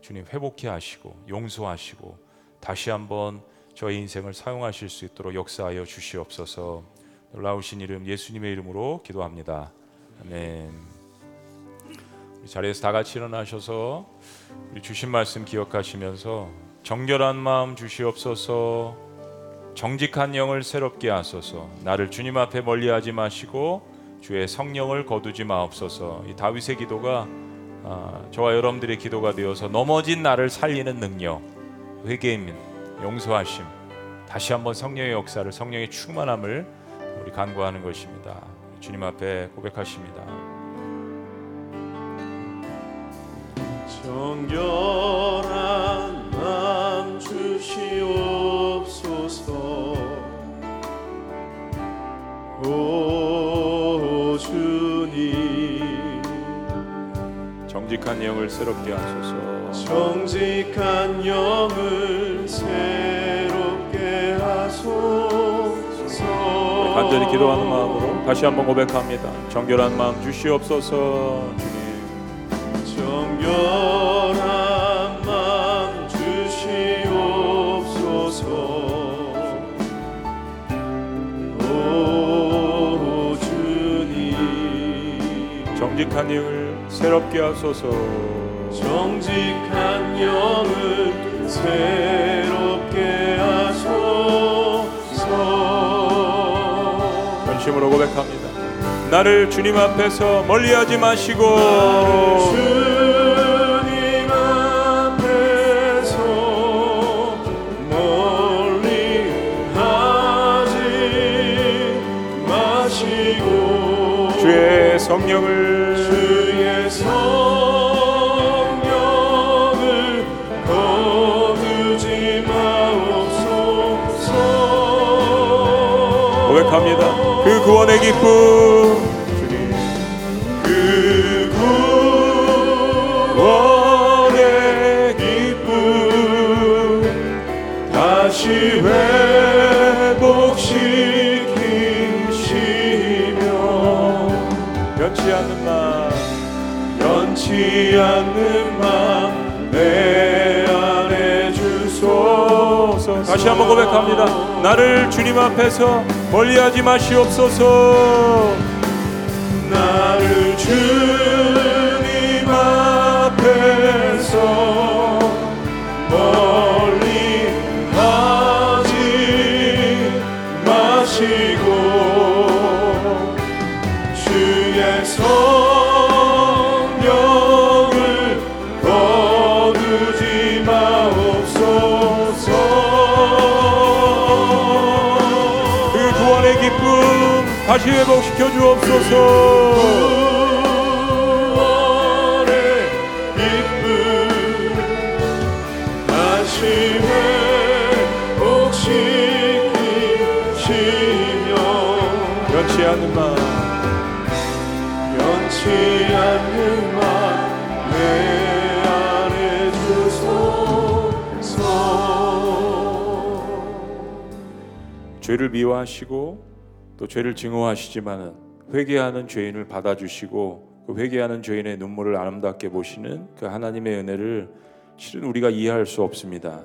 주님 회복해 하시고 용서하시고 다시 한번 저의 인생을 사용하실 수 있도록 역사하여 주시옵소서. 놀라우신 이름 예수님의 이름으로 기도합니다. 아멘. 자리에서 다 같이 일어나셔서 우리 주신 말씀 기억하시면서 정결한 마음 주시옵소서. 정직한 영을 새롭게 하소서. 나를 주님 앞에 멀리하지 마시고 주의 성령을 거두지 마옵소서. 이 다윗의 기도가 아, 저와 여러분들의 기도가 되어서 넘어진 나를 살리는 능력 회개임 용서하심 다시 한번 성령의 역사를 성령의 충만함을 우리 간구하는 것입니다. 주님 앞에 고백하십니다. 정결한 마음 주시옵소서 오 주님 정직한 정직한 영을 새롭게 하소서. 정직한 영을 새롭게 하소서 간절히 기도하는 마음으로 다시 한번 고백합니다. 정결한 마음 주시옵소서. 정직한 영을 새롭게 하소서. 정직한 영을 새롭게 하소서 전심으로 고백합니다. 나를 주님 앞에서 멀리하지 마시고 구원의 기쁨 다시 한번 고백합니다. 나를 주님 앞에서 멀리하지 마시옵소서. 다시 회복시켜 주옵소서. 변치 않는 마 변치 않는 맘내 안에 주소서 죄를 미워하시고 또 죄를 증오하시지만은 회개하는 죄인을 받아주시고 그 회개하는 죄인의 눈물을 아름답게 보시는 그 하나님의 은혜를 실은 우리가 이해할 수 없습니다.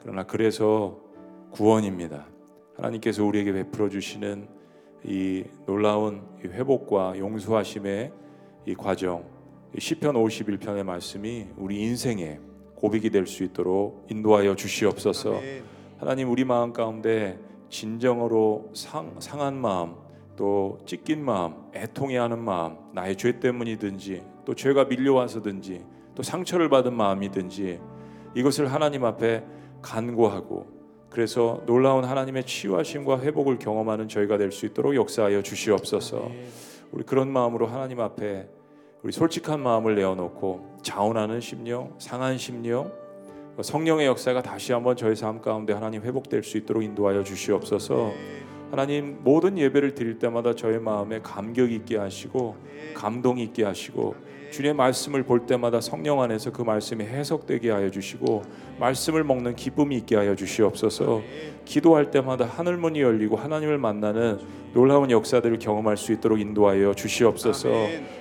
그러나 그래서 구원입니다. 하나님께서 우리에게 베풀어 주시는 이 놀라운 이 회복과 용서하심의 이 과정, 이 시편 51편의 말씀이 우리 인생의 고백이 될 수 있도록 인도하여 주시옵소서. 하나님 우리 마음 가운데 진정으로 상, 상한 마음 또 찢긴 마음 애통해하는 마음 나의 죄 때문이든지 또 죄가 밀려와서든지 또 상처를 받은 마음이든지 이것을 하나님 앞에 간구하고 그래서 놀라운 하나님의 치유하심과 회복을 경험하는 저희가 될 수 있도록 역사하여 주시옵소서. 우리 그런 마음으로 하나님 앞에 우리 솔직한 마음을 내어놓고 자원하는 심령 상한 심령 성령의 역사가 다시 한번 저희 삶 가운데 하나님 회복될 수 있도록 인도하여 주시옵소서. 하나님 모든 예배를 드릴 때마다 저의 마음에 감격 있게 하시고 감동 있게 하시고 주님의 말씀을 볼 때마다 성령 안에서 그 말씀이 해석되게 하여 주시고 말씀을 먹는 기쁨이 있게 하여 주시옵소서. 기도할 때마다 하늘 문이 열리고 하나님을 만나는 놀라운 역사들을 경험할 수 있도록 인도하여 주시옵소서.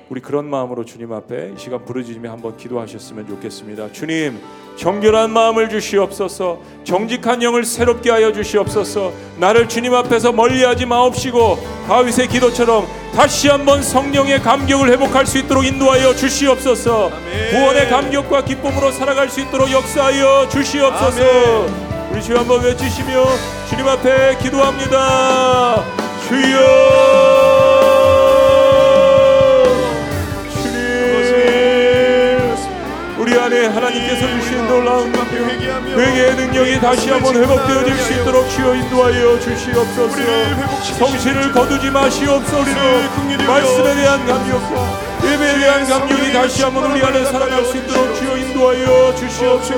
우리 그런 마음으로 주님 앞에 이 시간 부르짖으며 한번 기도하셨으면 좋겠습니다. 주님, 정결한 마음을 주시옵소서. 정직한 영을 새롭게 하여 주시옵소서. 나를 주님 앞에서 멀리하지 마옵시고 다윗의 기도처럼 다시 한번 성령의 감격을 회복할 수 있도록 인도하여 주시옵소서. 구원의 감격과 기쁨으로 살아갈 수 있도록 역사하여 주시옵소서. 우리 주여 한번 외치시며 주님 앞에 기도합니다. 주여 주님 우리 안에 하나님께서 주신 놀라운 회개의 능력이 다시 한번 회복되어질 수 있도록 주여 인도하여 주시옵소서. 성실을 거두지 마시옵소서. 말씀에 대한 감격과 예배에 대한 감격이 다시 한번 우리 안에 살아날 수 있도록 주여 인도하여 주시옵소서.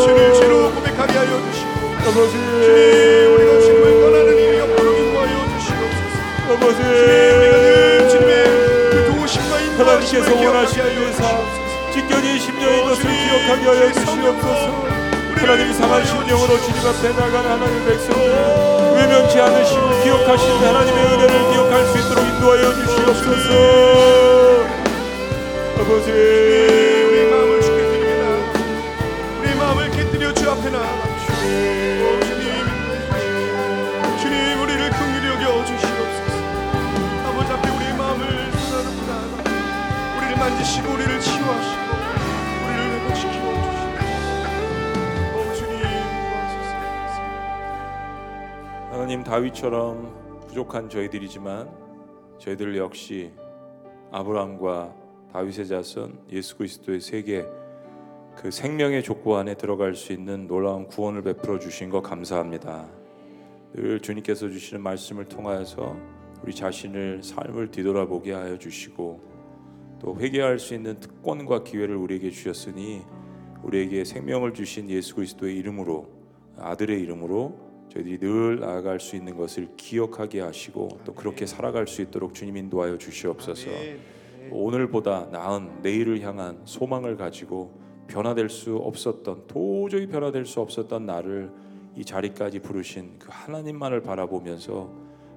주를 죄로 고백하게 하여 주시고 아버지 주님 우리가 주님을 떠나는 일이 없도록 인도하여 주시옵소서. 아버지 주님 주님의 그 도우심과 인도하심을 기억하게 원하시는 하 여그삶 주시옵소서 지켜 하여 주시옵소서 하나님 상한 심령으로 주님 앞에 나가는 하나님의 백성들 외면치 않으시고 기억하신 하나님의 은혜를 기억할 수 있도록 인도하여 주시옵소서 아버지 우리 마음을 주께 드립니다. 우리 마음을 깃들여 주 앞에 나아갑시다. 만지시고 우리를 치유하시고 우리를 회복시키고 주시옵소서. 오 주님 도와주세요. 하나님 다윗처럼 부족한 저희들이지만 저희들 역시 아브라함과 다윗의 자손 예수 그리스도의 세계 그 생명의 족보 안에 들어갈 수 있는 놀라운 구원을 베풀어 주신 거 감사합니다. 늘 주님께서 주시는 말씀을 통하여서 우리 자신을 삶을 뒤돌아보게 하여 주시고 또 회개할 수 있는 특권과 기회를 우리에게 주셨으니 우리에게 생명을 주신 예수 그리스도의 이름으로 아들의 이름으로 저희들이 늘 나아갈 수 있는 것을 기억하게 하시고 또 그렇게 살아갈 수 있도록 주님 인도하여 주시옵소서. 오늘보다 나은 내일을 향한 소망을 가지고 변화될 수 없었던 도저히 변화될 수 없었던 나를 이 자리까지 부르신 그 하나님만을 바라보면서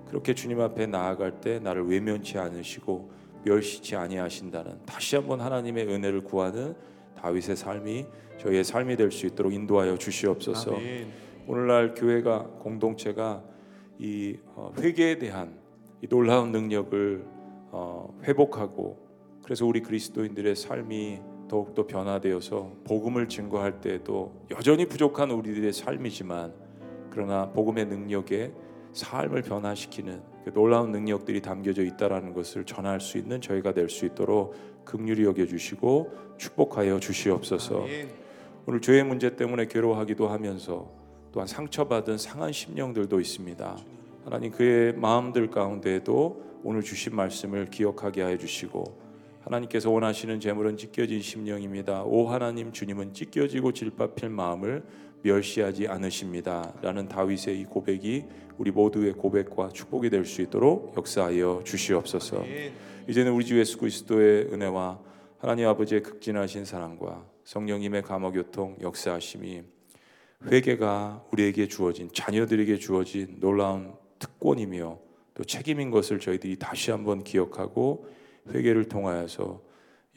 그렇게 주님 앞에 나아갈 때 나를 외면치 않으시고 멸시치 아니하신다는 다시 한번 하나님의 은혜를 구하는 다윗의 삶이 저희의 삶이 될 수 있도록 인도하여 주시옵소서. 오늘날 교회가 공동체가 이 어, 회개에 대한 이 놀라운 능력을 어, 회복하고 그래서 우리 그리스도인들의 삶이 더욱더 변화되어서 복음을 증거할 때에도 여전히 부족한 우리들의 삶이지만 그러나 복음의 능력에 삶을 변화시키는 그 놀라운 능력들이 담겨져 있다라는 것을 전할 수 있는 저희가 될 수 있도록 긍휼히 여겨 주시고 축복하여 주시옵소서. 오늘 죄의 문제 때문에 괴로워하기도 하면서 또한 상처받은 상한 심령들도 있습니다. 하나님 그의 마음들 가운데에도 오늘 주신 말씀을 기억하게 하여 주시고 하나님께서 원하시는 재물은 찢겨진 심령입니다. 오 하나님 주님은 찢겨지고 질밥힐 마음을 멸시하지 않으십니다. 라는 다윗의 이 고백이 우리 모두의 고백과 축복이 될 수 있도록 역사하여 주시옵소서. 이제는 우리 주 예수 그리스도의 은혜와 하나님 아버지의 극진하신 사랑과 성령님의 감화 교통 역사하심이 회개가 우리에게 주어진 자녀들에게 주어진 놀라운 특권이며 또 책임인 것을 저희들이 다시 한번 기억하고 회개를 통하여서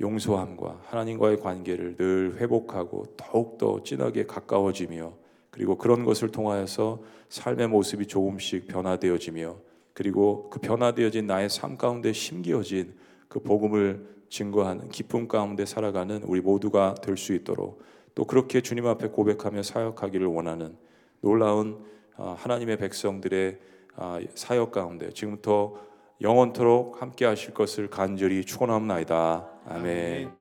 용서함과 하나님과의 관계를 늘 회복하고 더욱더 진하게 가까워지며 그리고 그런 것을 통하여서 삶의 모습이 조금씩 변화되어지며 그리고 그 변화되어진 나의 삶 가운데 심기어진 그 복음을 증거하는 기쁨 가운데 살아가는 우리 모두가 될 수 있도록 또 그렇게 주님 앞에 고백하며 사역하기를 원하는 놀라운 아, 하나님의 백성들의 아, 사역 가운데 지금부터 영원토록 함께 하실 것을 간절히 축원합니다. 아멘.